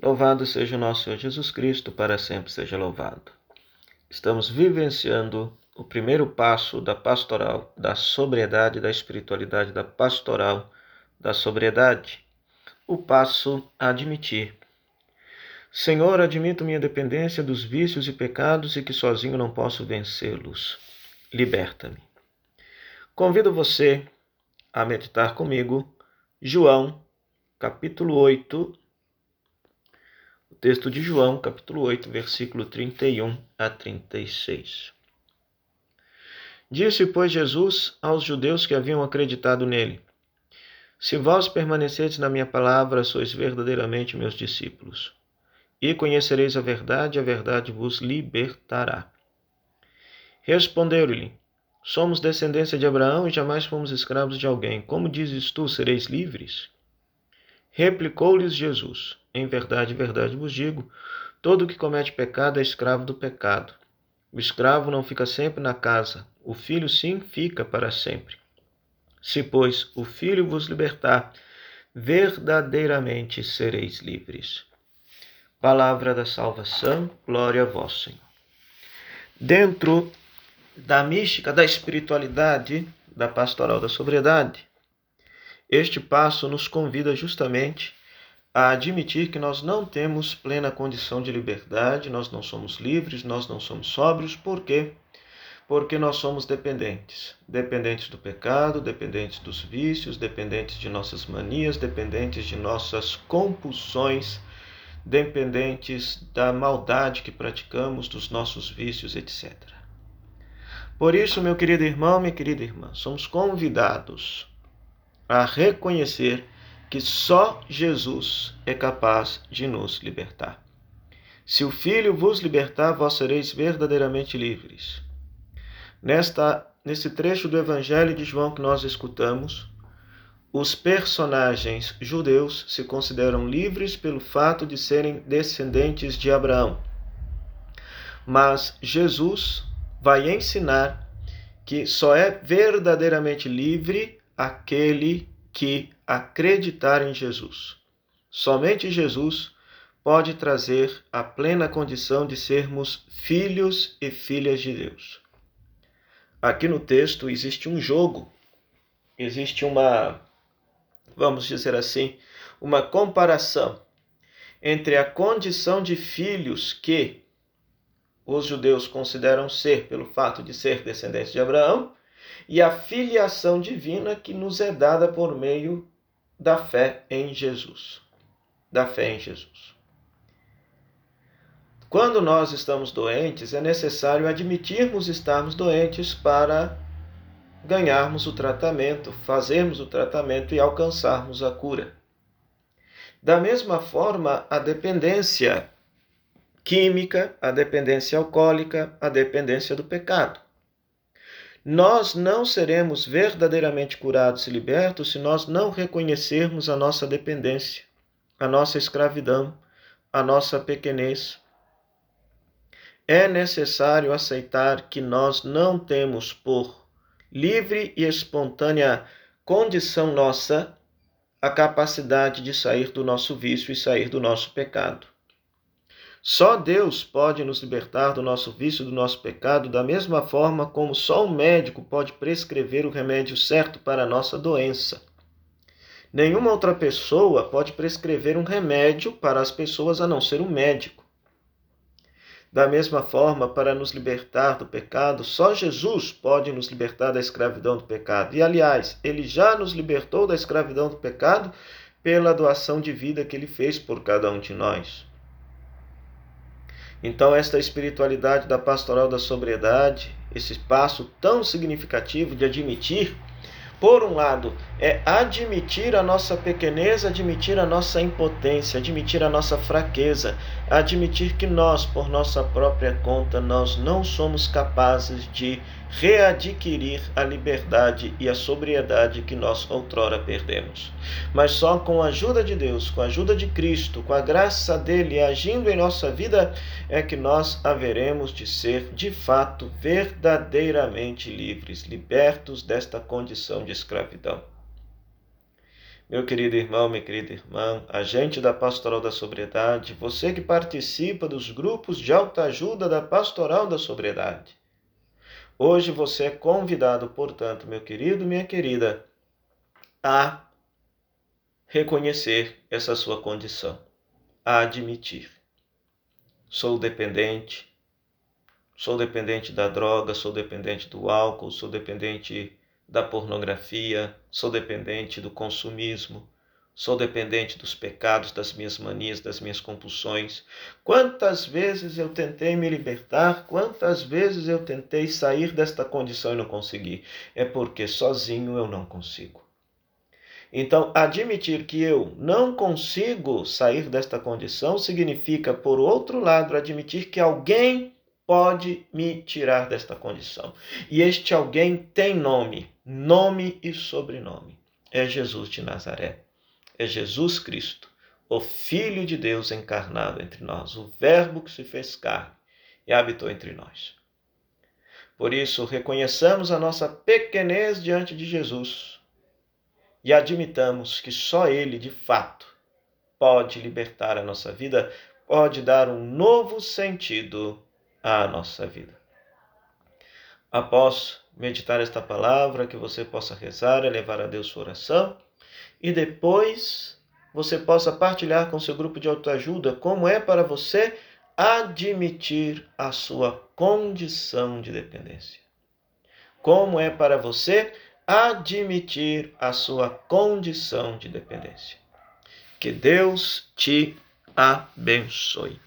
Louvado seja o nosso Jesus Cristo, para sempre seja louvado. Estamos vivenciando o primeiro passo da pastoral, da sobriedade, da espiritualidade, da pastoral, da sobriedade. O passo a admitir. Senhor, admito minha dependência dos vícios e pecados e que sozinho não posso vencê-los. Liberta-me. Convido você a meditar comigo João, capítulo 8, Texto de João, capítulo 8, versículo 31 a 36. Disse, pois, Jesus aos judeus que haviam acreditado nele: Se vós permanecerdes na minha palavra, sois verdadeiramente meus discípulos. E conhecereis a verdade, a verdade vos libertará. Responderam-lhe: Somos descendência de Abraão e jamais fomos escravos de alguém. Como dizes tu, sereis livres? Replicou-lhes Jesus: Em verdade, verdade vos digo: todo que comete pecado é escravo do pecado. O escravo não fica sempre na casa, o filho sim fica para sempre. Se, pois, o filho vos libertar, verdadeiramente sereis livres. Palavra da salvação, glória a vós, Senhor. Dentro da mística da espiritualidade, da pastoral da sobriedade, este passo nos convida justamente a admitir que nós não temos plena condição de liberdade, nós não somos livres, nós não somos sóbrios, por quê? Porque nós somos dependentes. Dependentes do pecado, dependentes dos vícios, dependentes de nossas manias, dependentes de nossas compulsões, dependentes da maldade que praticamos, dos nossos vícios, etc. Por isso, meu querido irmão, minha querida irmã, somos convidados a reconhecer que só Jesus é capaz de nos libertar. Se o Filho vos libertar, vós sereis verdadeiramente livres. Nesta, nesse trecho do Evangelho de João que nós escutamos, os personagens judeus se consideram livres pelo fato de serem descendentes de Abraão. Mas Jesus vai ensinar que só é verdadeiramente livre aquele que acreditar em Jesus. Somente Jesus pode trazer a plena condição de sermos filhos e filhas de Deus. Aqui no texto existe um jogo, existe uma, vamos dizer assim, uma comparação entre a condição de filhos que os judeus consideram ser pelo fato de ser descendentes de Abraão e a filiação divina que nos é dada por meio da fé em Jesus. Da fé em Jesus. Quando nós estamos doentes, é necessário admitirmos estarmos doentes para ganharmos o tratamento, fazermos o tratamento e alcançarmos a cura. Da mesma forma, a dependência química, a dependência alcoólica, a dependência do pecado. Nós não seremos verdadeiramente curados e libertos se nós não reconhecermos a nossa dependência, a nossa escravidão, a nossa pequenez. É necessário aceitar que nós não temos por livre e espontânea condição nossa a capacidade de sair do nosso vício e sair do nosso pecado. Só Deus pode nos libertar do nosso vício, do nosso pecado, da mesma forma como só o médico pode prescrever o remédio certo para a nossa doença. Nenhuma outra pessoa pode prescrever um remédio para as pessoas a não ser um médico. Da mesma forma, para nos libertar do pecado, só Jesus pode nos libertar da escravidão do pecado. E, aliás, ele já nos libertou da escravidão do pecado pela doação de vida que ele fez por cada um de nós. Então, esta espiritualidade da pastoral da sobriedade, esse passo tão significativo de admitir, por um lado, é admitir a nossa pequenez, admitir a nossa impotência, admitir a nossa fraqueza, admitir que nós, por nossa própria conta, nós não somos capazes de readquirir a liberdade e a sobriedade que nós outrora perdemos. Mas só com a ajuda de Deus, com a ajuda de Cristo, com a graça dele agindo em nossa vida, é que nós haveremos de ser de fato verdadeiramente livres, libertos desta condição de escravidão. Meu querido irmão, minha querida irmã, agente da Pastoral da Sobriedade, você que participa dos grupos de autoajuda da Pastoral da Sobriedade. Hoje você é convidado, portanto, meu querido, minha querida, a reconhecer essa sua condição, a admitir. Sou dependente, sou dependente da droga, sou dependente do álcool, sou dependente da pornografia, sou dependente do consumismo, sou dependente dos pecados, das minhas manias, das minhas compulsões. Quantas vezes eu tentei me libertar, quantas vezes eu tentei sair desta condição e não consegui? É porque sozinho eu não consigo. Então, admitir que eu não consigo sair desta condição significa, por outro lado, admitir que alguém pode me tirar desta condição. E este alguém tem nome, nome e sobrenome. É Jesus de Nazaré. É Jesus Cristo, o Filho de Deus encarnado entre nós, o Verbo que se fez carne e habitou entre nós. Por isso, reconheçamos a nossa pequenez diante de Jesus e admitamos que só Ele, de fato, pode libertar a nossa vida, pode dar um novo sentido à nossa vida. Após meditar esta palavra, que você possa rezar e levar a Deus sua oração, e depois você possa partilhar com seu grupo de autoajuda como é para você admitir a sua condição de dependência. Como é para você admitir a sua condição de dependência. Que Deus te abençoe.